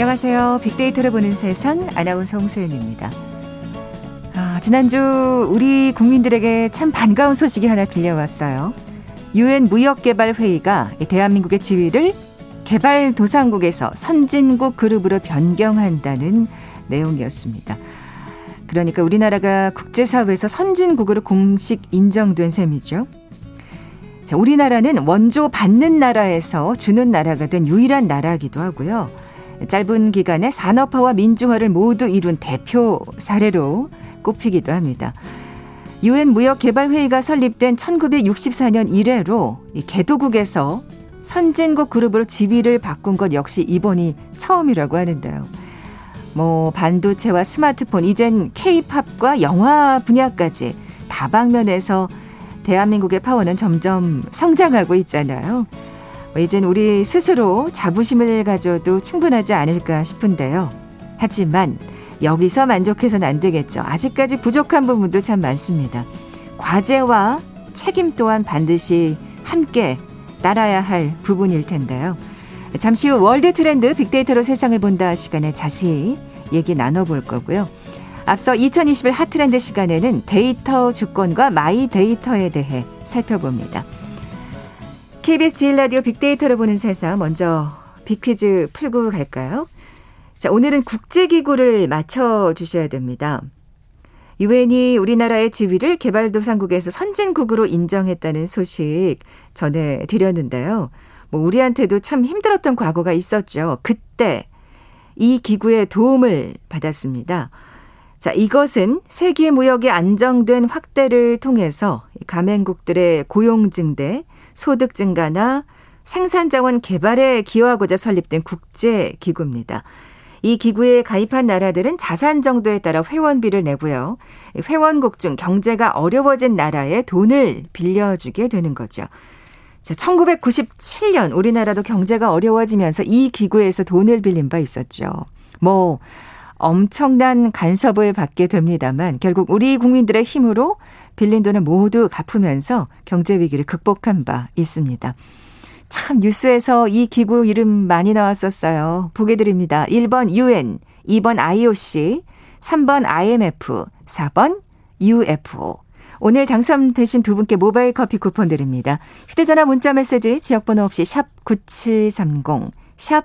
안녕하세요. 빅데이터를 보는 세상 아나운서 홍소연입니다. 아, 지난주 우리 국민들에게 참 반가운 소식이 하나 들려왔어요. 유엔 무역개발회의가 대한민국의 지위를 개발도상국에서 선진국 그룹으로 변경한다는 내용이었습니다. 그러니까 우리나라가 국제사회에서 선진국으로 공식 인정된 셈이죠. 자, 우리나라는 원조 받는 나라에서 주는 나라가 된 유일한 나라이기도 하고요. 짧은 기간에 산업화와 민주화를 모두 이룬 대표 사례로 꼽히기도 합니다. 유엔 무역개발회의가 설립된 1964년 이래로 개도국에서 선진국 그룹으로 지위를 바꾼 것 역시 이번이 처음이라고 하는데요. 뭐 반도체와 스마트폰, 이젠 케이팝과 영화 분야까지 다방면에서 대한민국의 파워는 점점 성장하고 있잖아요. 뭐 이젠 우리 스스로 자부심을 가져도 충분하지 않을까 싶은데요. 하지만 여기서 만족해서는 안 되겠죠. 아직까지 부족한 부분도 참 많습니다. 과제와 책임 또한 반드시 함께 따라야 할 부분일 텐데요. 잠시 후 world trend 빅데이터로 세상을 본다 시간에 자세히 얘기 나눠볼 거고요. 앞서 2021 hot trend 시간에는 데이터 주권과 my data에 대해 살펴봅니다. KBS 제일 라디오 빅데이터를 보는 세상 먼저 빅퀴즈 풀고 갈까요? 자, 오늘은 국제기구를 맞춰 주셔야 됩니다. 유엔이 우리나라의 지위를 개발도상국에서 선진국으로 인정했다는 소식 전해드렸는데요. 뭐 우리한테도 참 힘들었던 과거가 있었죠. 그때 이 기구의 도움을 받았습니다. 자, 이것은 세계 무역의 안정된 확대를 통해서 가맹국들의 고용 증대, 소득 증가나 생산 자원 개발에 기여하고자 설립된 국제 기구입니다. 이 기구에 가입한 나라들은 자산 정도에 따라 회원비를 내고요. 회원국 중 경제가 어려워진 나라에 돈을 빌려주게 되는 거죠. 자, 1997년 우리나라도 경제가 어려워지면서 이 기구에서 돈을 빌린 바 있었죠. 뭐 엄청난 간섭을 받게 됩니다만 결국 우리 국민들의 힘으로 빌린 돈을 모두 갚으면서 경제 위기를 극복한 바 있습니다. 참 뉴스에서 이 기구 이름 많이 나왔었어요. 보게 드립니다. 1번 UN, 2번 IOC, 3번 IMF, 4번 UFO. 오늘 당첨되신 두 분께 모바일 커피 쿠폰 드립니다. 휴대전화 문자 메시지 지역번호 없이 샵 9730, 샵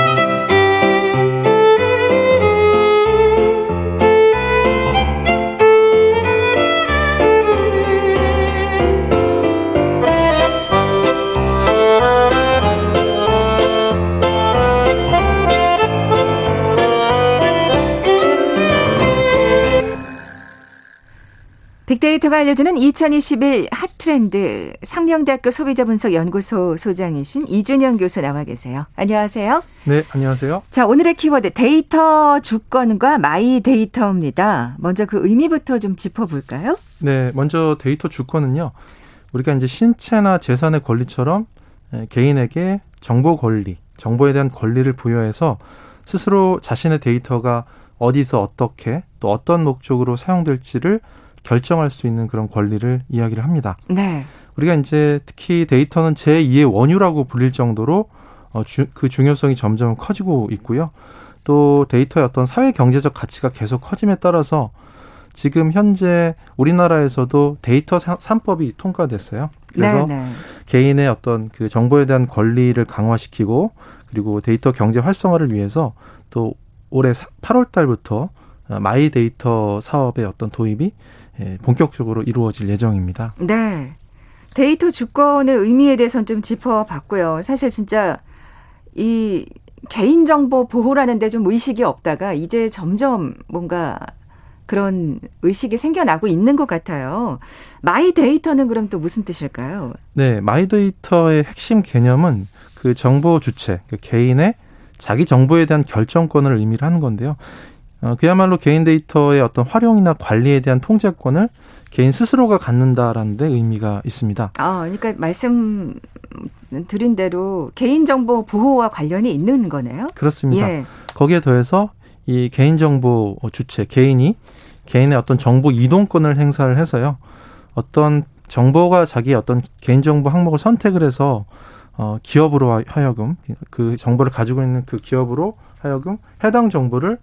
빅데이터가 알려주는 2021 hot trend 상명대학교 소비자분석연구소 소장이신 이준영 교수 나와 계세요. 안녕하세요. 네, 안녕하세요. 자, 오늘의 키워드 데이터 주권과 my data입니다. 먼저 그 의미부터 좀 짚어볼까요? 네, 먼저 데이터 주권은요. 우리가 이제 신체나 재산의 권리처럼 개인에게 정보 권리, 정보에 대한 권리를 부여해서 스스로 자신의 데이터가 어디서 어떻게 또 어떤 목적으로 사용될지를 결정할 수 있는 그런 권리를 이야기를 합니다. 네. 우리가 이제 특히 데이터는 제2의 원유라고 불릴 정도로 어, 주, 그 중요성이 점점 커지고 있고요. 또 데이터의 어떤 사회 경제적 가치가 계속 커짐에 따라서 지금 현재 우리나라에서도 데이터 삼법이 통과됐어요. 그래서 네네. 네. 개인의 어떤 그 정보에 대한 권리를 강화시키고 그리고 데이터 경제 활성화를 위해서 또 올해 8월 달부터 my data 사업의 어떤 도입이 예, 본격적으로 이루어질 예정입니다. 네. 데이터 주권의 의미에 대해서는 좀 짚어봤고요. 사실 진짜 이 개인정보 보호라는 데 좀 의식이 없다가 이제 점점 뭔가 그런 의식이 생겨나고 있는 것 같아요. my data는 그럼 또 무슨 뜻일까요? 네, my data의 핵심 개념은 그 정보 주체, 그 개인의 자기 정보에 대한 결정권을 의미를 하는 건데요. 어, 그야말로 개인 데이터의 어떤 활용이나 관리에 대한 통제권을 개인 스스로가 갖는다라는 데 의미가 있습니다. 아, 그러니까 말씀 드린 대로 개인정보 보호와 관련이 있는 거네요. 그렇습니다. 예. 거기에 더해서 이 개인정보 주체 개인이 개인의 어떤 정보 이동권을 행사를 해서요. 어떤 정보가 자기 어떤 개인정보 항목을 선택을 해서 어, 기업으로 하여금 그 정보를 가지고 있는 그 기업으로 하여금 해당 정보를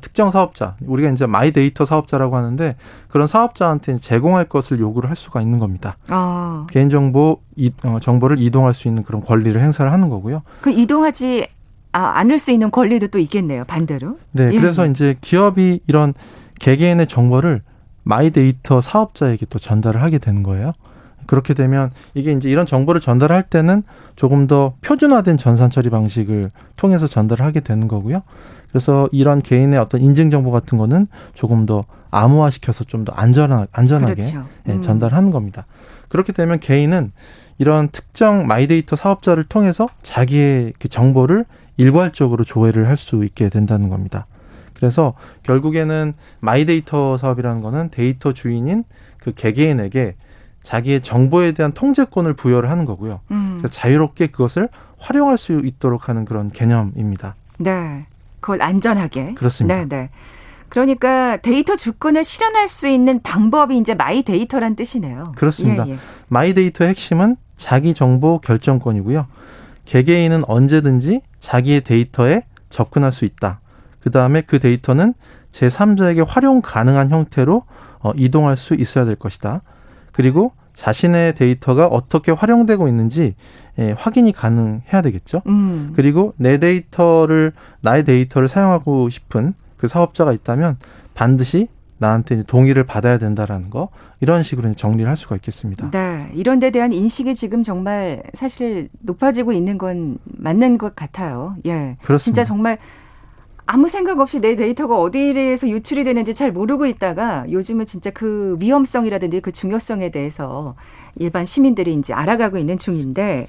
특정 사업자, 우리가 이제 my data 사업자라고 하는데 그런 사업자한테 제공할 것을 요구를 할 수가 있는 겁니다. 아. 개인정보 이, 어, 정보를 이동할 수 있는 그런 권리를 행사를 하는 거고요. 그 이동하지 아, 않을 수 있는 권리도 또 있겠네요. 반대로. 네, 예. 그래서 이제 기업이 이런 개개인의 정보를 my data 사업자에게 또 전달을 하게 되는 거예요. 그렇게 되면 이게 이제 이런 정보를 전달할 때는 조금 더 표준화된 전산 처리 방식을 통해서 전달을 하게 되는 거고요. 그래서 이런 개인의 어떤 인증 정보 같은 거는 조금 더 암호화시켜서 좀 더 안전하, 안전하게 그렇죠. 예, 음. 예, 전달하는 겁니다. 그렇게 되면 개인은 이런 특정 my data 사업자를 통해서 자기의 그 정보를 일괄적으로 조회를 할 수 있게 된다는 겁니다. 그래서 결국에는 my data 사업이라는 거는 데이터 주인인 그 개개인에게 자기의 정보에 대한 통제권을 부여를 하는 거고요. 음. 자유롭게 그것을 활용할 수 있도록 하는 그런 개념입니다. 네. 그걸 안전하게. 그렇습니다. 네, 네. 그러니까 데이터 주권을 실현할 수 있는 방법이 이제 my data란 뜻이네요. 그렇습니다. 예, 예. my data의 핵심은 자기 정보 결정권이고요. 개개인은 언제든지 자기의 데이터에 접근할 수 있다. 그 다음에 그 데이터는 제3자에게 활용 가능한 형태로 어, 이동할 수 있어야 될 것이다. 그리고 자신의 데이터가 어떻게 활용되고 있는지 예, 확인이 가능해야 되겠죠. 음. 그리고 내 데이터를 나의 데이터를 사용하고 싶은 그 사업자가 있다면 반드시 나한테 동의를 받아야 된다라는 거 이런 식으로 정리를 할 수가 있겠습니다. 네, 이런 데 대한 인식이 지금 정말 사실 높아지고 있는 건 맞는 것 같아요. 예, 그렇습니다. 진짜 정말 아무 생각 없이 내 데이터가 어디에서 유출이 되는지 잘 모르고 있다가 요즘은 진짜 그 위험성이라든지 그 중요성에 대해서 일반 시민들이 이제 알아가고 있는 중인데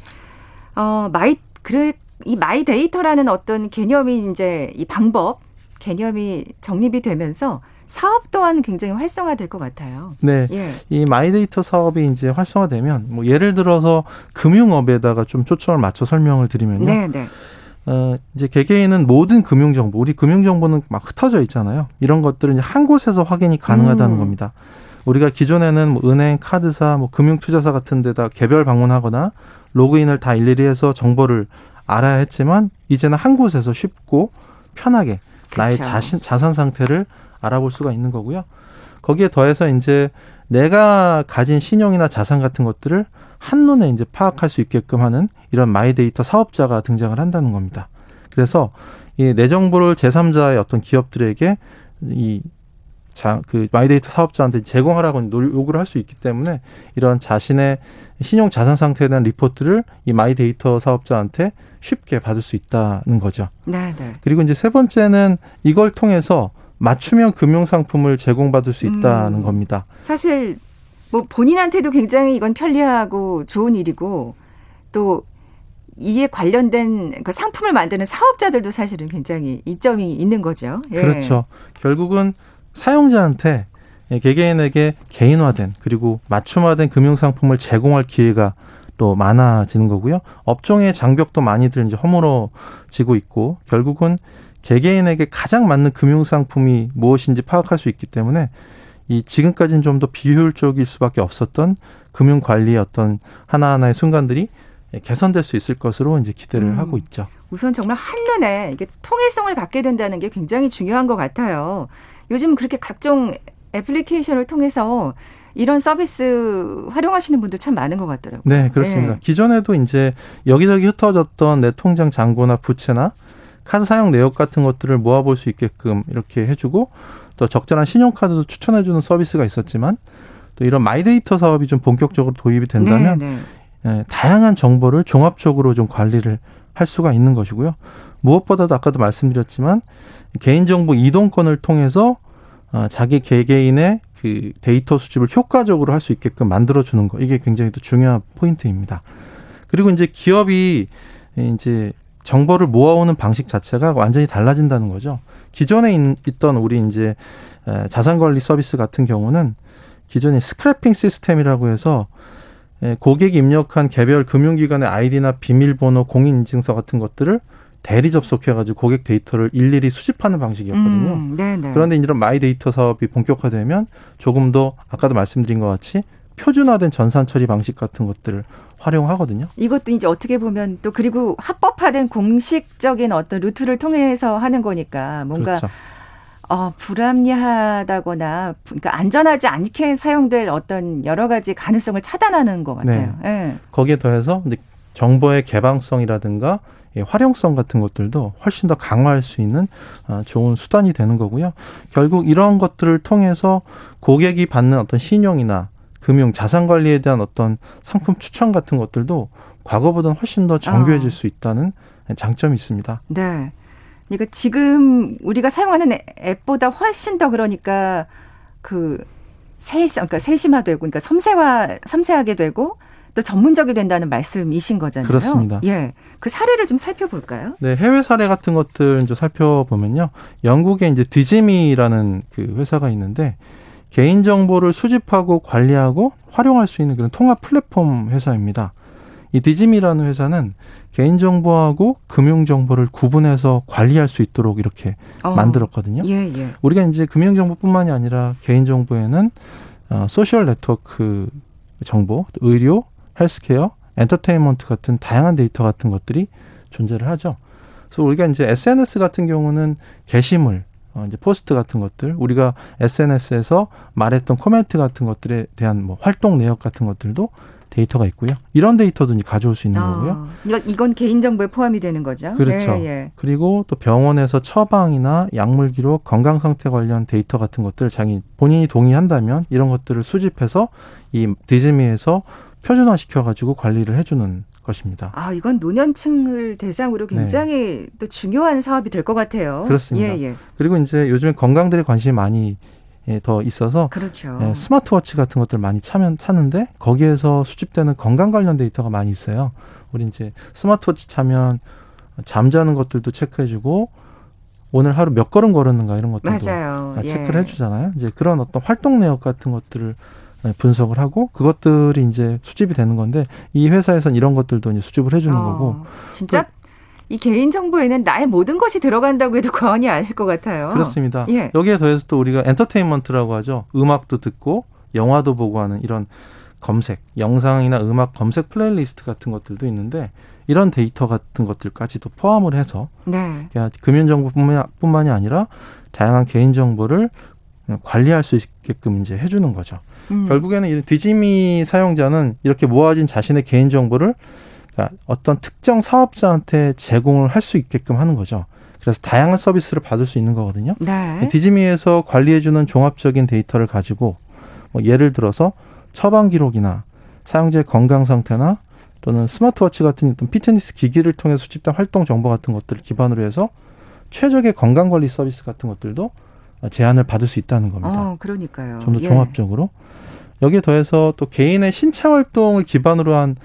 어 my 그래 이 my data라는 어떤 개념이 이제 이 방법 개념이 정립이 되면서 사업 또한 굉장히 활성화될 것 같아요. 네. 예. 이 my data 사업이 이제 활성화되면 뭐 예를 들어서 금융업에다가 좀 초점을 맞춰 설명을 드리면요. 네, 네. 어, 이제 개개인은 모든 금융 정보, 우리 금융 정보는 막 흩어져 있잖아요. 이런 것들은 이제 한 곳에서 확인이 가능하다는 음. 겁니다. 우리가 기존에는 뭐 은행, 카드사, 뭐 금융 투자사 같은 데다 개별 방문하거나 로그인을 다 일일이 해서 정보를 알아야 했지만 이제는 한 곳에서 쉽고 편하게 그쵸. 나의 자신 자산 상태를 알아볼 수가 있는 거고요. 거기에 더해서 이제 내가 가진 신용이나 자산 같은 것들을 한눈에 이제 파악할 수 있게끔 하는 이런 마이데이터 사업자가 등장을 한다는 겁니다. 그래서 이 내 정보를 제3자의 어떤 기업들에게 이 자, 그 마이데이터 사업자한테 제공하라고 요구를 할 수 있기 때문에 이런 자신의 신용 자산 상태에 대한 리포트를 이 마이데이터 사업자한테 쉽게 받을 수 있다는 거죠. 네, 네. 그리고 이제 세 번째는 이걸 통해서 맞춤형 금융 상품을 제공받을 수 있다는 음, 겁니다. 사실 뭐 본인한테도 굉장히 이건 편리하고 좋은 일이고 또 이에 관련된 그 상품을 만드는 사업자들도 사실은 굉장히 이점이 있는 거죠. 예. 그렇죠. 결국은 사용자한테 개개인에게 개인화된 그리고 맞춤화된 금융 상품을 제공할 기회가 또 많아지는 거고요. 업종의 장벽도 많이들 이제 허물어지고 있고 결국은 개개인에게 가장 맞는 금융 상품이 무엇인지 파악할 수 있기 때문에 이 지금까지는 좀 더 비효율적일 수밖에 없었던 금융 관리의 어떤 하나하나의 순간들이 개선될 수 있을 것으로 이제 기대를 음. 하고 있죠. 우선 정말 한눈에 이게 통일성을 갖게 된다는 게 굉장히 중요한 것 같아요. 요즘 그렇게 각종 애플리케이션을 통해서 이런 서비스 활용하시는 분들 참 많은 것 같더라고요. 네, 그렇습니다. 네. 기존에도 이제 여기저기 흩어졌던 내 통장 잔고나 부채나 카드 사용 내역 같은 것들을 모아볼 수 있게끔 이렇게 해주고 또 적절한 신용카드도 추천해주는 서비스가 있었지만 또 이런 마이데이터 사업이 좀 본격적으로 도입이 된다면 네, 네. 예, 다양한 정보를 종합적으로 좀 관리를 할 수가 있는 것이고요. 무엇보다도 아까도 말씀드렸지만 개인정보 이동권을 통해서 어, 자기 개개인의 그 데이터 수집을 효과적으로 할 수 있게끔 만들어주는 거 이게 굉장히 또 중요한 포인트입니다. 그리고 이제 기업이 이제 정보를 모아오는 방식 자체가 완전히 달라진다는 거죠. 기존에 있던 우리 이제 자산 관리 서비스 같은 경우는 기존에 스크래핑 시스템이라고 해서 예, 고객이 입력한 개별 금융기관의 아이디나 비밀번호, 공인인증서 같은 것들을 대리 접속해가지고 고객 데이터를 일일이 수집하는 방식이었거든요. 음, 그런데 이런 마이 데이터 사업이 본격화되면 조금 더 아까도 말씀드린 것 같이 표준화된 전산 처리 방식 같은 것들을 활용하거든요. 이것도 이제 어떻게 보면 또 그리고 합법화된 공식적인 어떤 루트를 통해서 하는 거니까 뭔가 그렇죠. 어, 불합리하다거나 그러니까 안전하지 않게 사용될 어떤 여러 가지 가능성을 차단하는 것 같아요. 네. 네. 거기에 더해서 정보의 개방성이라든가 활용성 같은 것들도 훨씬 더 강화할 수 있는 어, 좋은 수단이 되는 거고요. 결국 이런 것들을 통해서 고객이 받는 어떤 신용이나 금융 자산 관리에 대한 어떤 상품 추천 같은 것들도 과거보다는 훨씬 더 정교해질 아. 수 있다는 장점이 있습니다. 네. 그러니까 지금 우리가 사용하는 앱보다 훨씬 더 그러니까 그 세심, 그러니까 세심화되고, 그러니까 섬세화, 섬세하게 되고 또 전문적이 된다는 말씀이신 거잖아요. 그렇습니다. 예. 그 사례를 좀 살펴볼까요? 네, 해외 사례 같은 것들 좀 살펴보면요. 영국에 이제 디즈미라는 그 회사가 있는데 개인 정보를 수집하고 관리하고 활용할 수 있는 그런 통합 플랫폼 회사입니다. 이 디즈미라는 회사는 개인 정보하고 금융 정보를 구분해서 관리할 수 있도록 이렇게 어. 만들었거든요. 예, 예. 우리가 이제 금융 정보뿐만이 아니라 개인 정보에는 어, 소셜 네트워크 정보, 의료, 헬스케어, 엔터테인먼트 같은 다양한 데이터 같은 것들이 존재를 하죠. 그래서 우리가 이제 SNS 같은 경우는 게시물, 어, 이제 포스트 같은 것들, 우리가 SNS에서 말했던 코멘트 같은 것들에 대한 뭐 활동 내역 같은 것들도 데이터가 있고요. 이런 데이터도 이제 가져올 수 있는 아, 거고요. 이건, 이건 개인정보에 포함이 되는 거죠. 그렇죠. 예, 예. 그리고 또 병원에서 처방이나 약물 기록, 건강 상태 관련 데이터 같은 것들 자기 본인이 동의한다면 이런 것들을 수집해서 이 digi.me에서 표준화 시켜가지고 관리를 해주는 것입니다. 아, 이건 노년층을 대상으로 네. 굉장히 네. 또 중요한 사업이 될 것 같아요. 그렇습니다. 예, 예. 그리고 이제 요즘에 건강들에 관심이 많이 예, 더 있어서 그렇죠. 예, 스마트워치 같은 것들 많이 차면 차는데 거기에서 수집되는 건강 관련 데이터가 많이 있어요. 우리 이제 스마트워치 차면 잠자는 것들도 체크해주고 오늘 하루 몇 걸음 걸었는가 이런 것들도 맞아요. 체크를 예. 해주잖아요. 이제 그런 어떤 활동 내역 같은 것들을 네, 분석을 하고 그것들이 이제 수집이 되는 건데 이 회사에서는 이런 것들도 이제 수집을 해주는 어, 거고 진짜 이 개인 정보에는 나의 모든 것이 들어간다고 해도 과언이 아닐 것 같아요. 그렇습니다. 예. 여기에 더해서 또 우리가 엔터테인먼트라고 하죠. 음악도 듣고 영화도 보고 하는 이런 검색, 영상이나 음악 검색 플레이리스트 같은 것들도 있는데 이런 데이터 같은 것들까지도 포함을 해서 네. 금융정보뿐만이 아니라 다양한 개인 정보를 관리할 수 있게끔 이제 해주는 거죠. 음. 결국에는 이 digi.me 사용자는 이렇게 모아진 자신의 개인 정보를 그러니까 어떤 특정 사업자한테 제공을 할 수 있게끔 하는 거죠. 그래서 다양한 서비스를 받을 수 있는 거거든요. 네. digi.me에서 관리해주는 종합적인 데이터를 가지고 뭐 예를 들어서 처방 기록이나 사용자의 건강 상태나 또는 스마트워치 같은 어떤 피트니스 기기를 통해 수집된 활동 정보 같은 것들을 기반으로 해서 최적의 건강 관리 서비스 같은 것들도 제한을 받을 수 있다는 겁니다. 어, 그러니까요. 좀 더 종합적으로. 예. 여기에 더해서 또 개인의 신체 활동을 기반으로 한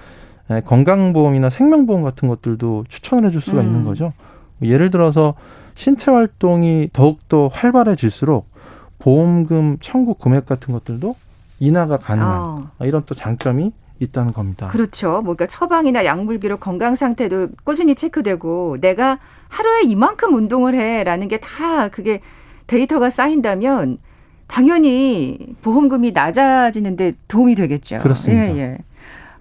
건강보험이나 생명보험 같은 것들도 추천을 해줄 수가 음. 있는 거죠. 예를 들어서 신체 활동이 더욱더 활발해질수록 보험금 청구 금액 같은 것들도 인하가 가능한 어. 이런 또 장점이 있다는 겁니다. 그렇죠. 뭔가 처방이나 약물 기록 건강 상태도 꾸준히 체크되고 내가 하루에 이만큼 운동을 해라는 게 다 그게 데이터가 쌓인다면 당연히 보험금이 낮아지는데 도움이 되겠죠. 그렇습니다. 예, 예.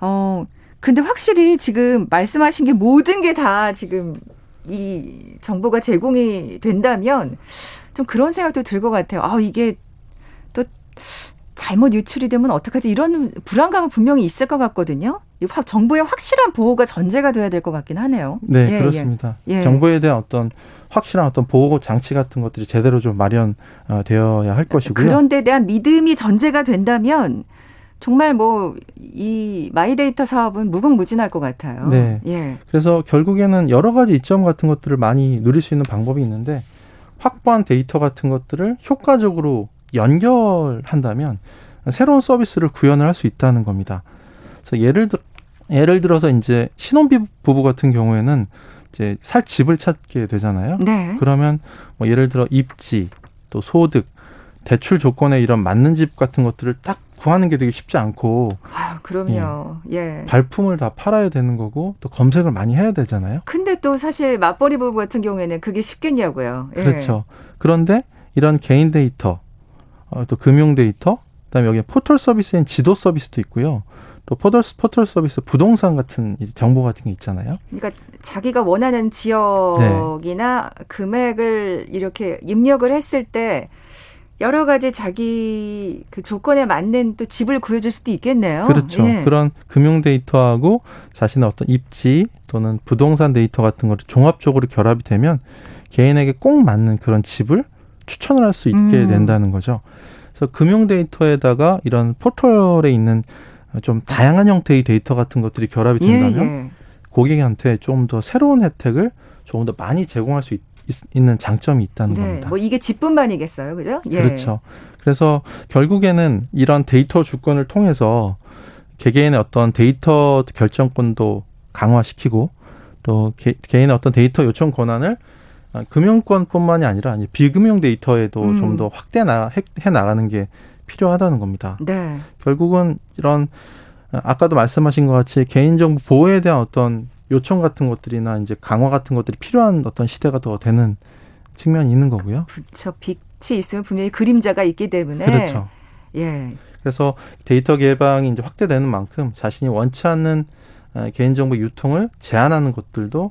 어, 근데 확실히 지금 말씀하신 게 모든 게 다 지금 이 정보가 제공이 된다면 좀 그런 생각도 들 것 같아요. 아, 이게 또 잘못 유출이 되면 어떡하지? 이런 불안감은 분명히 있을 것 같거든요. 정보의 확실한 보호가 전제가 돼야 될 것 같긴 하네요. 네, 예, 그렇습니다. 예. 정보에 대한 어떤 확실한 어떤 보호 장치 같은 것들이 제대로 좀 마련되어야 할 것이고요. 그런 데 대한 믿음이 전제가 된다면 정말 뭐 이 마이데이터 사업은 무궁무진할 것 같아요. 네. 예. 그래서 결국에는 여러 가지 이점 같은 것들을 많이 누릴 수 있는 방법이 있는데 확보한 데이터 같은 것들을 효과적으로 연결한다면 새로운 서비스를 구현을 할 수 있다는 겁니다. 그래서 예를 들 예를 들어서 이제 신혼부부 같은 경우에는 이제 살 집을 찾게 되잖아요. 네. 그러면 뭐 예를 들어 입지, 또 소득, 대출 조건에 이런 맞는 집 같은 것들을 딱 구하는 게 되게 쉽지 않고. 아, 그럼요. 예. 예. 발품을 다 팔아야 되는 거고 또 검색을 많이 해야 되잖아요. 근데 또 사실 맞벌이 부부 같은 경우에는 그게 쉽겠냐고요. 예. 그렇죠. 그런데 이런 개인 데이터, 어, 또 금융 데이터, 그다음에 여기 포털 서비스엔 지도 서비스도 있고요. 또 포털, 포털 서비스 부동산 같은 정보 같은 게 있잖아요. 그러니까 자기가 원하는 지역이나 네. 금액을 이렇게 입력을 했을 때 여러 가지 자기 그 조건에 맞는 또 집을 구해줄 수도 있겠네요. 그렇죠. 예. 그런 금융 데이터하고 자신의 어떤 입지 또는 부동산 데이터 같은 거를 종합적으로 결합이 되면 개인에게 꼭 맞는 그런 집을 추천을 할 수 있게 음. 된다는 거죠. 그래서 금융 데이터에다가 이런 포털에 있는 좀 다양한 형태의 데이터 같은 것들이 결합이 예, 된다면 예, 예. 고객한테 좀 더 새로운 혜택을 조금 더 많이 제공할 수 있, 있는 장점이 있다는 네, 겁니다. 뭐 이게 집뿐만이겠어요, 그죠? 예. 그렇죠. 그래서 결국에는 이런 데이터 주권을 통해서 개개인의 어떤 데이터 결정권도 강화시키고 또 개, 개인의 어떤 데이터 요청 권한을 금융권뿐만이 아니라 비금융 데이터에도 음. 좀더 확대 나, 해 나가는 게 필요하다는 겁니다. 네. 결국은 이런 아까도 말씀하신 것 같이 개인정보 보호에 대한 어떤 요청 같은 것들이나 이제 강화 같은 것들이 필요한 어떤 시대가 더 되는 측면이 있는 거고요. 그렇죠. 빛이 있으면 분명히 그림자가 있기 때문에. 그렇죠. 예. 그래서 데이터 개방이 이제 확대되는 만큼 자신이 원치 않는 개인정보 유통을 제한하는 것들도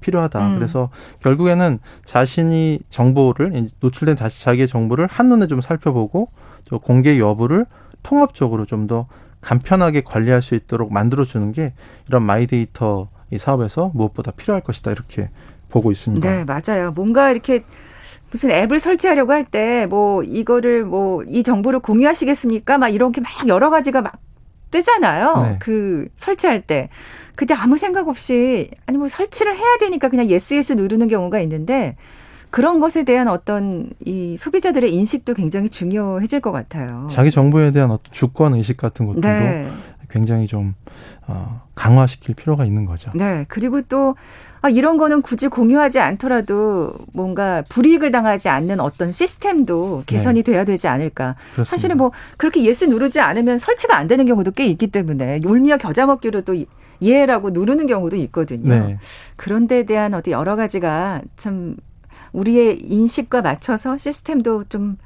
필요하다. 음. 그래서 결국에는 자신이 정보를 노출된 다시 자기의 정보를 한눈에 좀 살펴보고 또 공개 여부를 통합적으로 좀 더 간편하게 관리할 수 있도록 만들어 주는 게 이런 마이데이터 이 사업에서 무엇보다 필요할 것이다 이렇게 보고 있습니다. 네, 맞아요. 뭔가 이렇게 무슨 앱을 설치하려고 할 때 뭐 이거를 뭐 이 정보를 공유하시겠습니까? 막 이런 게 막 여러 가지가 막 뜨잖아요. 네. 그 설치할 때. 그때 아무 생각 없이 아니 뭐 설치를 해야 되니까 그냥 예스 예스 누르는 경우가 있는데 그런 것에 대한 어떤 이 소비자들의 인식도 굉장히 중요해질 것 같아요. 자기 정보에 대한 어떤 주권 의식 같은 것들도 네. 굉장히 좀 어, 강화시킬 필요가 있는 거죠. 네. 그리고 또 아, 이런 거는 굳이 공유하지 않더라도 뭔가 불이익을 당하지 않는 어떤 시스템도 개선이 네. 돼야 되지 않을까. 그렇습니다. 사실은 뭐 그렇게 yes 누르지 않으면 설치가 안 되는 경우도 꽤 있기 때문에 울며 겨자 먹기로 또 예라고 누르는 경우도 있거든요. 네. 그런 데 대한 어떤 여러 가지가 참 우리의 인식과 맞춰서 시스템도 좀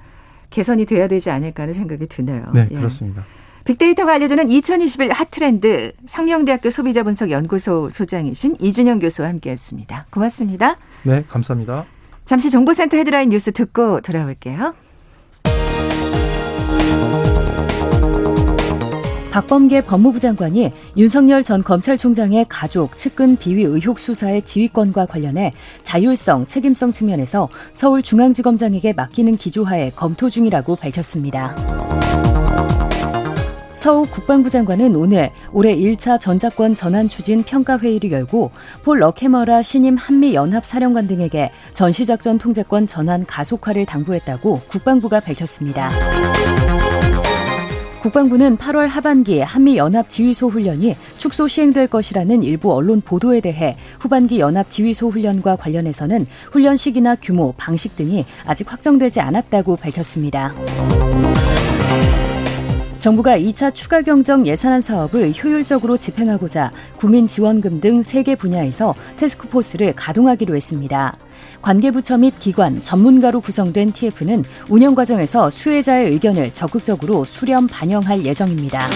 개선이 돼야 되지 않을까 하는 생각이 드네요. 네, 예. 그렇습니다. 빅데이터가 알려주는 2021 핫트렌드 상명대학교 소비자분석연구소 소장이신 이준영 교수와 함께했습니다. 고맙습니다. 네, 감사합니다. 잠시 정보센터 헤드라인 뉴스 듣고 돌아올게요. 박범계 법무부 장관이 윤석열 전 검찰총장의 가족, 측근 비위 의혹 수사의 지휘권과 관련해 자율성, 책임성 측면에서 서울중앙지검장에게 맡기는 기조하에 검토 중이라고 밝혔습니다. 서우 국방부 장관은 오늘 올해 1차 전자권 전환 추진 평가회의를 열고 폴 러케머라 신임 한미연합사령관 등에게 전시작전 통제권 전환 가속화를 당부했다고 국방부가 밝혔습니다. 국방부는 8월 하반기 한미 연합 지휘소 훈련이 축소 시행될 것이라는 일부 언론 보도에 대해 후반기 연합 지휘소 훈련과 관련해서는 훈련 시기나 규모, 방식 등이 아직 확정되지 않았다고 밝혔습니다. 정부가 2차 추가 경정 예산안 사업을 효율적으로 집행하고자 국민지원금 등 3개 분야에서 테스크포스를 가동하기로 했습니다. 관계부처 및 기관, 전문가로 구성된 TF는 운영 과정에서 수혜자의 의견을 적극적으로 수렴 반영할 예정입니다.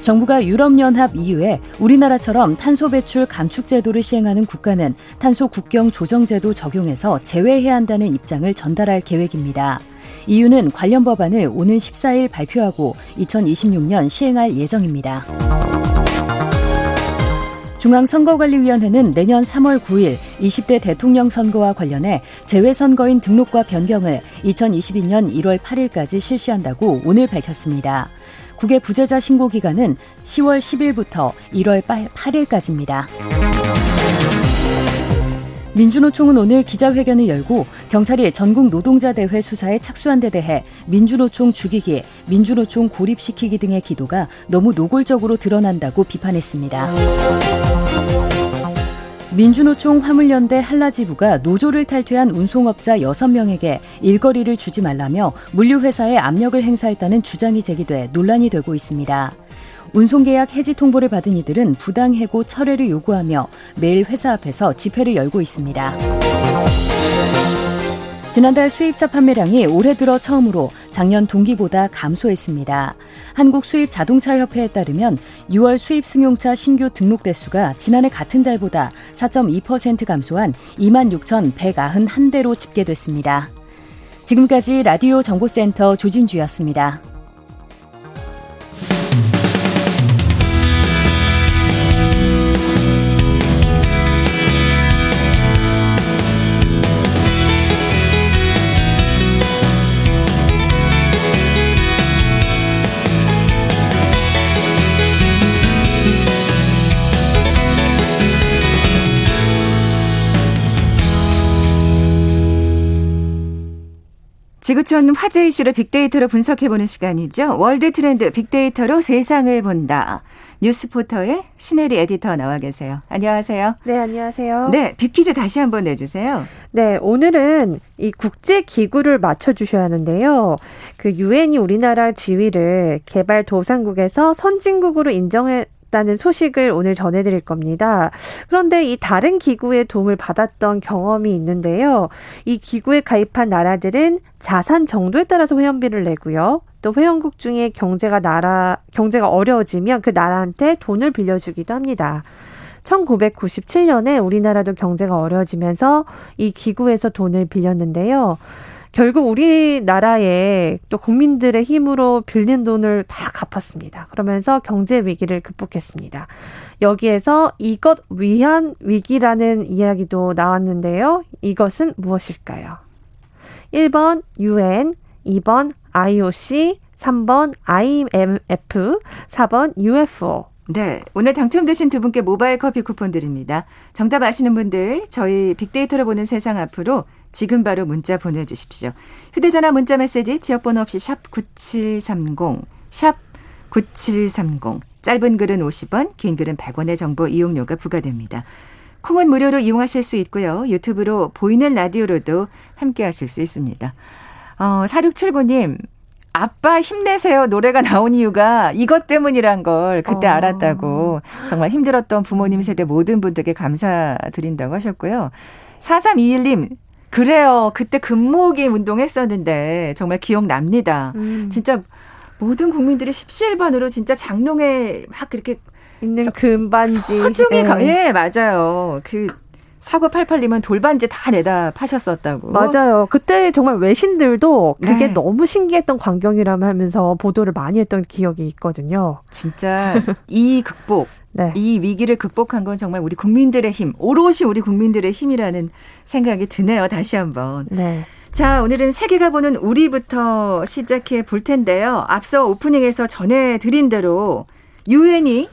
정부가 유럽연합 이후에 우리나라처럼 탄소 배출 감축 제도를 시행하는 국가는 탄소 국경 조정 제도 적용해서 제외해야 한다는 입장을 전달할 계획입니다. 이유는 관련 법안을 오는 14일 발표하고 2026년 시행할 예정입니다. 중앙선거관리위원회는 내년 3월 9일 20대 대통령 선거와 관련해 재외선거인 등록과 변경을 2022년 1월 8일까지 실시한다고 오늘 밝혔습니다. 국외 부재자 신고 기간은 10월 10일부터 1월 8일까지입니다. 민주노총은 오늘 기자회견을 열고 경찰이 전국 노동자 대회 수사에 착수한 데 대해 민주노총 죽이기, 민주노총 고립시키기 등의 기도가 너무 노골적으로 드러난다고 비판했습니다. 민주노총 화물연대 한라지부가 노조를 탈퇴한 운송업자 6명에게 일거리를 주지 말라며 물류회사에 압력을 행사했다는 주장이 제기돼 논란이 되고 있습니다. 운송계약 해지 통보를 받은 이들은 부당해고 철회를 요구하며 매일 회사 앞에서 집회를 열고 있습니다. 지난달 수입차 판매량이 올해 들어 처음으로 작년 동기보다 감소했습니다. 한국 수입 자동차 협회에 따르면 6월 수입 승용차 신규 등록 대수가 지난해 같은 달보다 4.2% 감소한 26,191대로 집계됐습니다. 지금까지 라디오 정보센터 조진주였습니다. 지구촌 화제 이슈를 빅데이터로 분석해보는 시간이죠. 월드 트렌드 빅데이터로 세상을 본다. 뉴스포터의 신혜리 에디터 나와 계세요. 안녕하세요. 네, 안녕하세요. 네, 빅퀴즈 다시 한번 내주세요. 네, 오늘은 이 국제 기구를 맞춰 주셔야 하는데요. 그 유엔이 우리나라 지위를 개발 도상국에서 선진국으로 인정했다는 소식을 오늘 전해드릴 겁니다. 그런데 이 다른 기구의 도움을 받았던 경험이 있는데요. 이 기구에 가입한 나라들은 자산 정도에 따라서 회원비를 내고요. 또 회원국 중에 경제가 나라 경제가 어려워지면 그 나라한테 돈을 빌려주기도 합니다. 1997년에 우리나라도 경제가 어려워지면서 이 기구에서 돈을 빌렸는데요. 결국 우리나라의 또 국민들의 힘으로 빌린 돈을 다 갚았습니다. 그러면서 경제 위기를 극복했습니다. 여기에서 이것 위한 위기라는 이야기도 나왔는데요. 이것은 무엇일까요? 1번 UN, 2번 IOC, 3번 IMF, 4번 UFO. 네. 오늘 당첨되신 두 분께 모바일 커피 쿠폰 드립니다. 정답 아시는 분들, 저희 빅데이터로 보는 세상 앞으로 지금 바로 문자 보내주십시오. 휴대전화 문자 메시지 지역번호 없이 샵 9730, 샵 9730. 짧은 글은 50원, 긴 글은 100원의 정보 이용료가 부과됩니다. 콩은 무료로 이용하실 수 있고요. 유튜브로 보이는 라디오로도 함께 하실 수 있습니다. 어, 4679님, 아빠 힘내세요 노래가 나온 이유가 이것 때문이란 걸 그때 어. 알았다고 정말 힘들었던 부모님 세대 모든 분들께 감사드린다고 하셨고요. 4321님 그래요. 그때 금모기 운동했었는데 정말 기억납니다. 음. 진짜 모든 국민들이 십시일반으로 진짜 장롱에 막 그렇게 있는 금반지. 소중히 가, 예, 맞아요. 그 사고 88님은 돌반지 다 내다 파셨었다고. 맞아요. 그때 정말 외신들도 그게 네. 너무 신기했던 광경이라며 하면서 보도를 많이 했던 기억이 있거든요. 진짜 이 극복 네. 이 위기를 극복한 건 정말 우리 국민들의 힘, 오롯이 우리 국민들의 힘이라는 생각이 드네요. 다시 한번. 네. 자, 오늘은 세계가 보는 우리부터 시작해 볼 텐데요. 앞서 오프닝에서 전해드린 대로 유엔이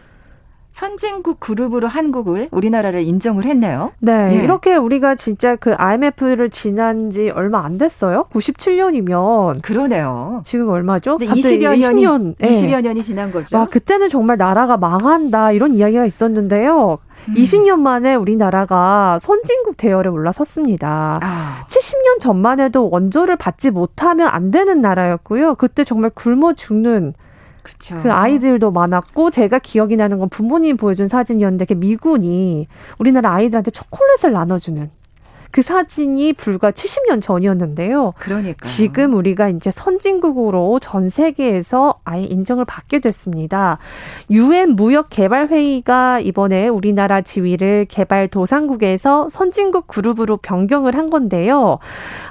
선진국 그룹으로 한국을 우리나라를 인정을 했네요. 네, 예. 이렇게 우리가 진짜 그 IMF를 지난 지 얼마 안 됐어요. 97년이면 그러네요. 지금 얼마죠? 20여 20년, 20여 년이 지난 거죠. 와, 그때는 정말 나라가 망한다 이런 이야기가 있었는데요. 음. 20년 만에 우리나라가 선진국 대열에 올라섰습니다. 아. 70년 전만 해도 원조를 받지 못하면 안 되는 나라였고요. 그때 정말 굶어 죽는 그쵸. 그 아이들도 많았고 제가 기억이 나는 건 부모님이 보여준 사진이었는데 그 미군이 우리나라 아이들한테 초콜릿을 나눠주는 그 사진이 불과 70년 전이었는데요. 그러니까 지금 우리가 이제 선진국으로 전 세계에서 아예 인정을 받게 됐습니다. 유엔 무역 개발 회의가 이번에 우리나라 지위를 개발 도상국에서 선진국 그룹으로 변경을 한 건데요.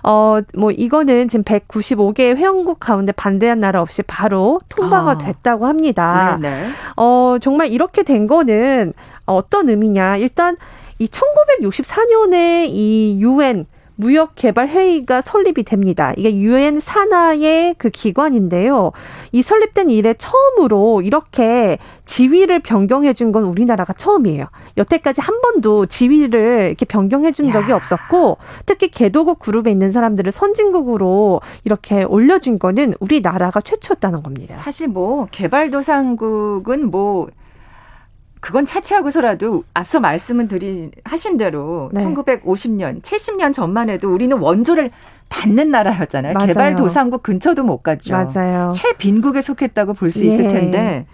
어, 뭐 이거는 지금 195개 회원국 가운데 반대한 나라 없이 바로 통과가 아. 됐다고 합니다. 네네. 어, 정말 이렇게 된 거는 어떤 의미냐? 일단 이 1964년에 이 유엔 무역 개발 회의가 설립이 됩니다. 이게 유엔 산하의 그 기관인데요. 이 설립된 이래 처음으로 이렇게 지위를 변경해 준 건 우리나라가 처음이에요. 여태까지 한 번도 지위를 이렇게 변경해 준 적이 야. 없었고 특히 개도국 그룹에 있는 사람들을 선진국으로 이렇게 올려준 거는 우리나라가 최초였다는 겁니다. 사실 뭐 개발도상국은 뭐 그건 차치하고서라도 앞서 말씀은 드린 하신 대로 네. 1950년, 70년 전만 해도 우리는 원조를 받는 나라였잖아요. 맞아요. 개발도상국 근처도 못 갔죠. 맞아요. 최빈국에 속했다고 볼수 예. 있을 텐데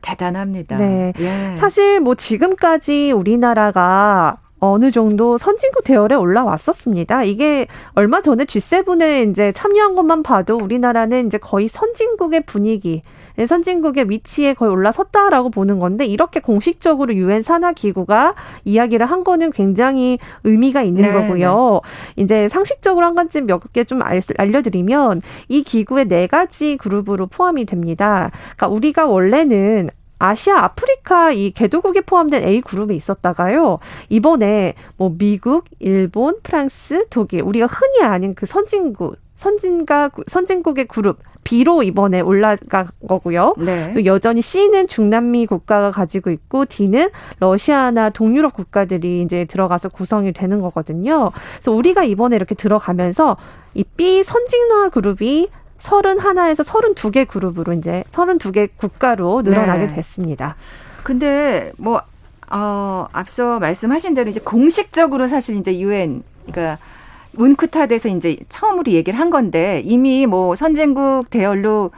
대단합니다. 네. 예. 사실 뭐 지금까지 우리나라가 어느 정도 선진국 대열에 올라왔었습니다. 이게 얼마 전에 G7에 이제 참여한 것만 봐도 우리나라는 이제 거의 선진국의 분위기, 선진국의 위치에 거의 올라섰다라고 보는 건데 이렇게 공식적으로 유엔 산하 기구가 이야기를 한 거는 굉장히 의미가 있는 네, 거고요. 네. 이제 상식적으로 한 가지 몇 개 좀 알려드리면 이 기구의 네 가지 그룹으로 포함이 됩니다. 그러니까 우리가 원래는 아시아, 아프리카 이 개도국에 포함된 A 그룹에 있었다가요. 이번에 뭐 미국, 일본, 프랑스, 독일 우리가 흔히 아는 그 선진국 선진가 선진국의 그룹 B로 이번에 올라간 거고요. 네. 또 여전히 C는 중남미 국가가 가지고 있고 D는 러시아나 동유럽 국가들이 이제 들어가서 구성이 되는 거거든요. 그래서 우리가 이번에 이렇게 들어가면서 이 B 선진화 그룹이 서른 하나에서 서른 두 개 그룹으로 이제 서른 두 개 국가로 늘어나게 네. 됐습니다. 근데 뭐 어, 앞서 말씀하신 대로 이제 공식적으로 사실 이제 유엔 그러니까 운크타드에서 이제 처음으로 얘기를 한 건데 이미 뭐 선진국 대열로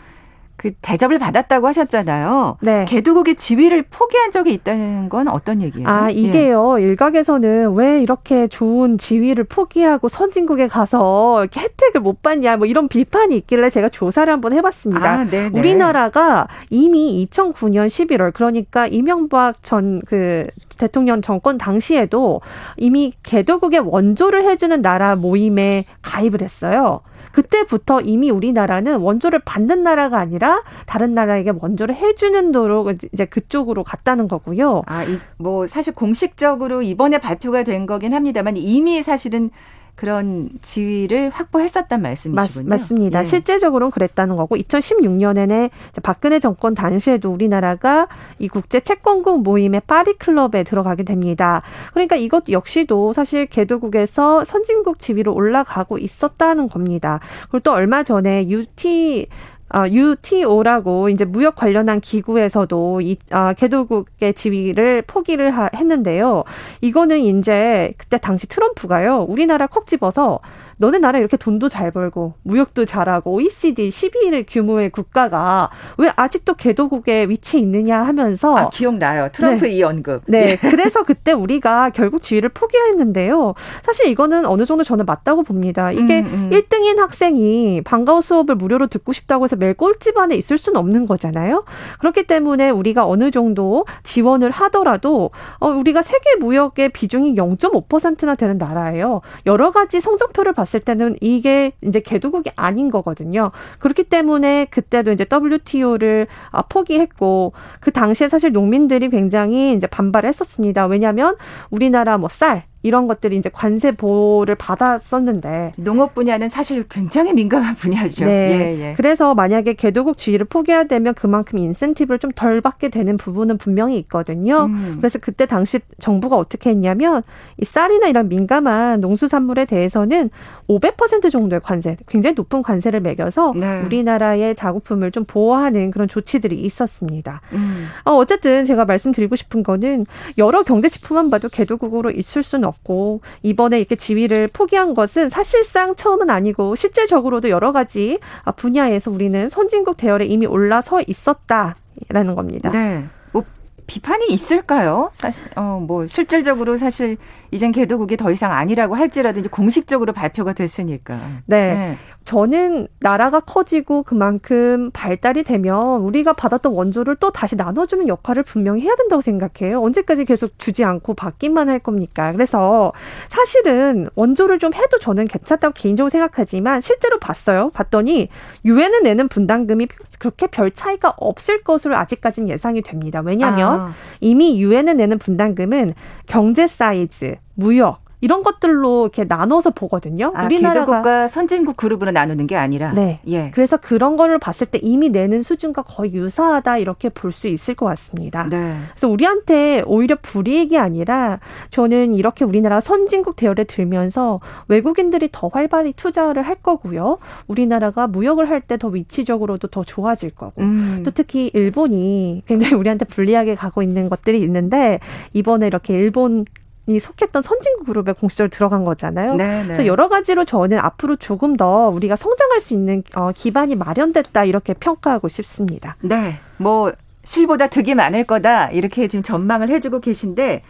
그 대접을 받았다고 하셨잖아요. 네. 개도국의 지위를 포기한 적이 있다는 건 어떤 얘기예요? 아, 이게요. 예. 일각에서는 왜 이렇게 좋은 지위를 포기하고 선진국에 가서 이렇게 혜택을 못 받냐, 뭐 이런 비판이 있길래 제가 조사를 한번 해봤습니다. 아, 우리나라가 이미 2009년 11월, 그러니까 이명박 전 그 대통령 정권 당시에도 이미 개도국의 원조를 해주는 나라 모임에 가입을 했어요. 그때부터 이미 우리나라는 원조를 받는 나라가 아니라 다른 나라에게 원조를 해주는 도로 이제 그쪽으로 갔다는 거고요. 아, 이, 뭐 사실 공식적으로 이번에 발표가 된 거긴 합니다만 이미 사실은 그런 지위를 확보했었단 말씀이시군요. 맞, 습니다 예. 실제적으로는 그랬다는 거고 2016년에는 박근혜 정권 당시에도 우리나라가 이 국제 채권국 모임의 파리 클럽에 들어가게 됩니다. 그러니까 이것 역시도 사실 개도국에서 선진국 지위로 올라가고 있었다는 겁니다. 그리고 또 얼마 전에 UT 어, UTO라고 이제 무역 관련한 기구에서도 이 어, 개도국의 지위를 포기를 하, 했는데요. 이거는 이제 그때 당시 트럼프가요. 우리나라 콕 집어서 너네 나라 이렇게 돈도 잘 벌고 무역도 잘하고 OECD 12일 규모의 국가가 왜 아직도 개도국에 위치해 있느냐 하면서 아, 기억나요. 트럼프 네. 이 언급. 네. 예. 그래서 그때 우리가 결국 지위를 포기했는데요. 사실 이거는 어느 정도 저는 맞다고 봅니다. 이게 음, 음. 1등인 학생이 방과후 수업을 무료로 듣고 싶다고 해서 매일 꼴찌 반에 있을 수는 없는 거잖아요. 그렇기 때문에 우리가 어느 정도 지원을 하더라도 어, 우리가 세계 무역의 비중이 0.5%나 되는 나라예요. 여러 가지 성적표를 봤을 봤을 때는 이게 이제 개도국이 아닌 거거든요. 그렇기 때문에 그때도 이제 WTO를 아, 포기했고 그 당시에 사실 농민들이 굉장히 이제 반발했었습니다. 왜냐하면 우리나라 뭐 쌀, 이런 것들이 이제 관세 보호를 받았었는데 농업 분야는 사실 굉장히 민감한 분야죠. 네. 예, 예. 그래서 만약에 개도국 지위를 포기해야 되면 그만큼 인센티브를 좀 덜 받게 되는 부분은 분명히 있거든요. 음. 그래서 그때 당시 정부가 어떻게 했냐면 이 쌀이나 이런 민감한 농수산물에 대해서는 500% 정도의 관세, 굉장히 높은 관세를 매겨서 네. 우리나라의 자국품을 좀 보호하는 그런 조치들이 있었습니다. 음. 어, 어쨌든 제가 말씀드리고 싶은 거는 여러 경제 지표만 봐도 개도국으로 있을 수는 없고 이번에 이렇게 지위를 포기한 것은 사실상 처음은 아니고 실질적으로도 여러 가지 분야에서 우리는 선진국 대열에 이미 올라서 있었다라는 겁니다. 네. 뭐 비판이 있을까요? 사실 어 뭐 실질적으로 사실 이젠 개도국이 더 이상 아니라고 할지라도 이제 공식적으로 발표가 됐으니까. 네. 네. 저는 나라가 커지고 그만큼 발달이 되면 우리가 받았던 원조를 또 다시 나눠주는 역할을 분명히 해야 된다고 생각해요. 언제까지 계속 주지 않고 받기만 할 겁니까? 그래서 사실은 원조를 좀 해도 저는 괜찮다고 개인적으로 생각하지만 실제로 봤어요. 봤더니 유엔에 내는 분담금이 그렇게 별 차이가 없을 것으로 아직까지는 예상이 됩니다. 왜냐하면 아. 이미 유엔에 내는 분담금은 경제 사이즈, 무역, 이런 것들로 이렇게 나눠서 보거든요. 아, 우리나라가 선진국 그룹으로 나누는 게 아니라. 네. 예. 그래서 그런 거를 봤을 때 이미 내는 수준과 거의 유사하다 이렇게 볼 수 있을 것 같습니다. 네. 그래서 우리한테 오히려 불이익이 아니라 저는 이렇게 우리나라 선진국 대열에 들면서 외국인들이 더 활발히 투자를 할 거고요. 우리나라가 무역을 할 때 더 위치적으로도 더 좋아질 거고. 음. 또 특히 일본이 굉장히 우리한테 불리하게 가고 있는 것들이 있는데 이번에 이렇게 일본 이 속했던 선진국 그룹에 공식적으로 들어간 거잖아요. 네네. 그래서 네. 여러 가지로 저는 앞으로 조금 더 우리가 성장할 수 있는 어, 기반이 마련됐다 이렇게 평가하고 싶습니다. 네, 뭐 실보다 득이 많을 거다 이렇게 지금 전망을 해주고 계신데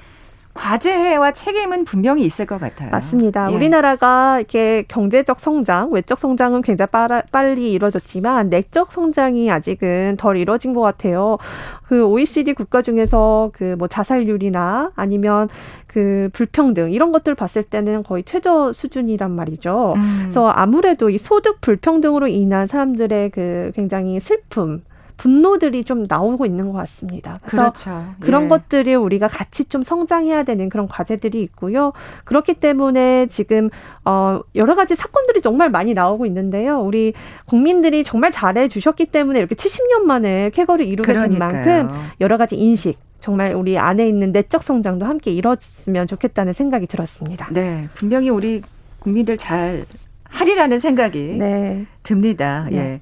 과제와 책임은 분명히 있을 것 같아요. 맞습니다. 예. 우리나라가 이렇게 경제적 성장, 외적 성장은 굉장히 빠라, 빨리 이루어졌지만 내적 성장이 아직은 덜 이루어진 것 같아요. 그 OECD 국가 중에서 그 뭐 자살률이나 아니면 그 불평등 이런 것들 봤을 때는 거의 최저 수준이란 말이죠. 음. 그래서 아무래도 이 소득 불평등으로 인한 사람들의 그 굉장히 슬픔 분노들이 좀 나오고 있는 것 같습니다. 그래서 그렇죠. 그런 예. 것들이 우리가 같이 좀 성장해야 되는 그런 과제들이 있고요. 그렇기 때문에 지금 어 여러 가지 사건들이 정말 많이 나오고 있는데요. 우리 국민들이 정말 잘해 주셨기 때문에 이렇게 70년 만에 쾌거를 이루게 그러니까요. 된 만큼 여러 가지 인식 정말 우리 안에 있는 내적 성장도 함께 이뤘으면 좋겠다는 생각이 들었습니다. 네, 분명히 우리 국민들 잘 하리라는 생각이 네. 듭니다. 네. 예.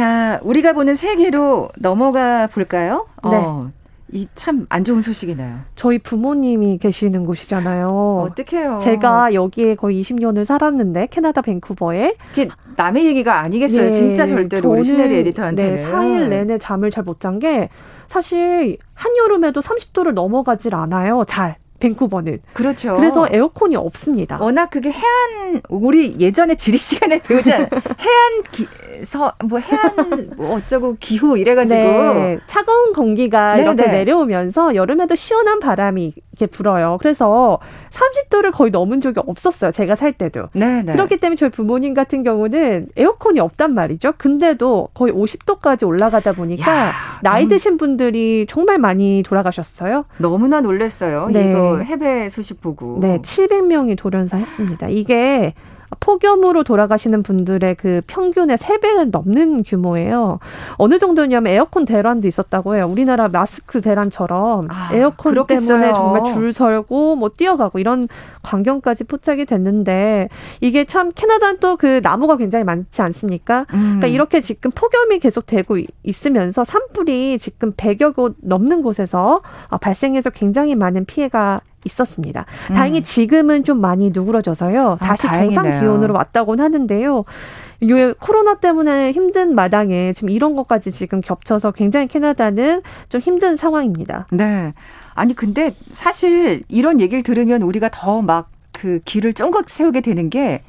자, 우리가 보는 세계로 넘어가 볼까요? 네. 어, 이참 안 좋은 소식이네요. 저희 부모님이 계시는 곳이잖아요. 어떡해요. 제가 여기에 거의 20년을 살았는데 캐나다 밴쿠버에 그게 남의 얘기가 아니겠어요. 예, 진짜 절대로 우리 시네리 에디터한테 네, 4일 내내 잠을 잘 못 잔 게 사실 한여름에도 30도를 넘어가질 않아요. 잘. 밴쿠버는. 그렇죠. 그래서 에어컨이 없습니다. 워낙 그게 해안 우리 예전에 지리 시간에 배우지 않 해안 기, 서, 뭐 해안 뭐 어쩌고 기후 이래가지고 네, 차가운 공기가 네 이렇게 네. 내려오면서 여름에도 시원한 바람이 이렇게 불어요. 그래서 30도를 거의 넘은 적이 없었어요. 제가 살 때도. 네네. 네. 그렇기 때문에 저희 부모님 같은 경우는 에어컨이 없단 말이죠. 근데도 거의 50도까지 올라가다 보니까 야, 나이 드신 분들이 정말 많이 돌아가셨어요. 너무나 놀랐어요. 네. 이거 해외 소식 보고. 네, 700명이 돌연사 했습니다. 이게 폭염으로 돌아가시는 분들의 그 평균의 세배를 넘는 규모예요. 어느 정도냐면 에어컨 대란도 있었다고 해요. 우리나라 마스크 대란처럼 아, 에어컨 그렇겠어요. 때문에 정말 줄 설고 뭐 뛰어가고 이런 광경까지 포착이 됐는데 이게 참 캐나다는 또 그 나무가 굉장히 많지 않습니까? 음. 그러니까 이렇게 지금 폭염이 계속 되고 있으면서 산불이 지금 100여 곳 넘는 곳에서 어, 발생해서 굉장히 많은 피해가 있었습니다. 음. 다행히 지금은 좀 많이 누그러져서요. 아, 다시 아, 정상 기온으로 왔다고는 하는데요. 이 코로나 때문에 힘든 마당에 지금 이런 것까지 지금 겹쳐서 굉장히 캐나다는 좀 힘든 상황입니다. 네. 아니 근데 사실 이런 얘기를 들으면 우리가 더 막 그 길을 쫑긋 세우게 되는 게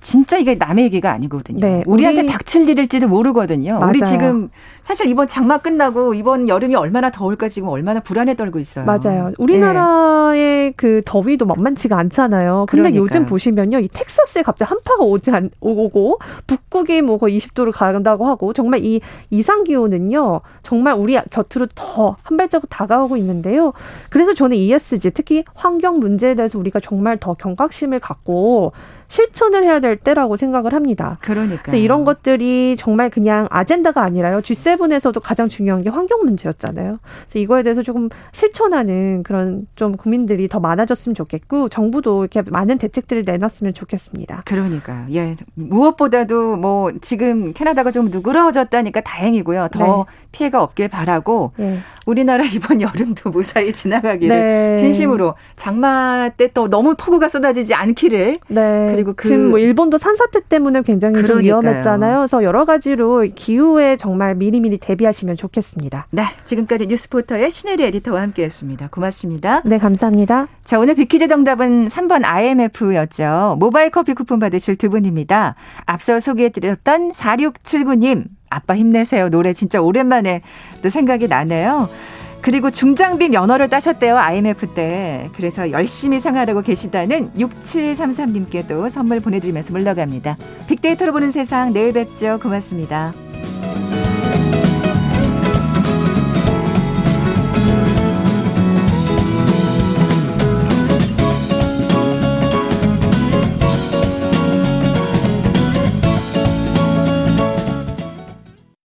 진짜 이게 남의 얘기가 아니거든요. 네, 우리한테 우리... 닥칠 일일지도 모르거든요. 맞아요. 우리 지금 사실 이번 장마 끝나고 이번 여름이 얼마나 더울까 지금 얼마나 불안에 떨고 있어요. 맞아요. 우리나라의 네. 그 더위도 만만치가 않잖아요. 근데 그러니까요. 요즘 보시면요. 이 텍사스에 갑자기 한파가 오지 않, 오고 북극이 뭐 거의 20도를 간다고 하고 정말 이 이상 기온은요. 정말 우리 곁으로 더 한 발자국 다가오고 있는데요. 그래서 저는 ESG 특히 환경 문제에 대해서 우리가 정말 더 경각심을 갖고 실천을 해야 될 때라고 생각을 합니다. 그러니까. 그래서 이런 것들이 정말 그냥 아젠다가 아니라요. G7에서도 가장 중요한 게 환경 문제였잖아요. 그래서 이거에 대해서 조금 실천하는 그런 좀 국민들이 더 많아졌으면 좋겠고 정부도 이렇게 많은 대책들을 내놨으면 좋겠습니다. 그러니까 예 무엇보다도 뭐 지금 캐나다가 좀 누그러졌다니까 다행이고요. 더 네. 피해가 없길 바라고 네. 우리나라 이번 여름도 무사히 지나가기를 네. 진심으로 장마 때 또 너무 폭우가 쏟아지지 않기를 네. 그리고 그 지금 뭐 일본도 산사태 때문에 굉장히 좀 위험했잖아요. 그래서 여러 가지로 기후에 정말 미리미리 대비하시면 좋겠습니다. 네, 지금까지 뉴스포터의 신혜리 에디터와 함께했습니다. 고맙습니다. 네, 감사합니다. 자, 오늘 빅퀴즈 정답은 3번 IMF였죠. 모바일 커피 쿠폰 받으실 두 분입니다. 앞서 소개해드렸던 4679님, 아빠 힘내세요. 노래 진짜 오랜만에 또 생각이 나네요. 그리고 중장비 면허를 따셨대요. IMF 때. 그래서 열심히 생활하고 계시다는 6733님께도 선물 보내드리면서 물러갑니다. 빅데이터로 보는 세상 내일 뵙죠. 고맙습니다.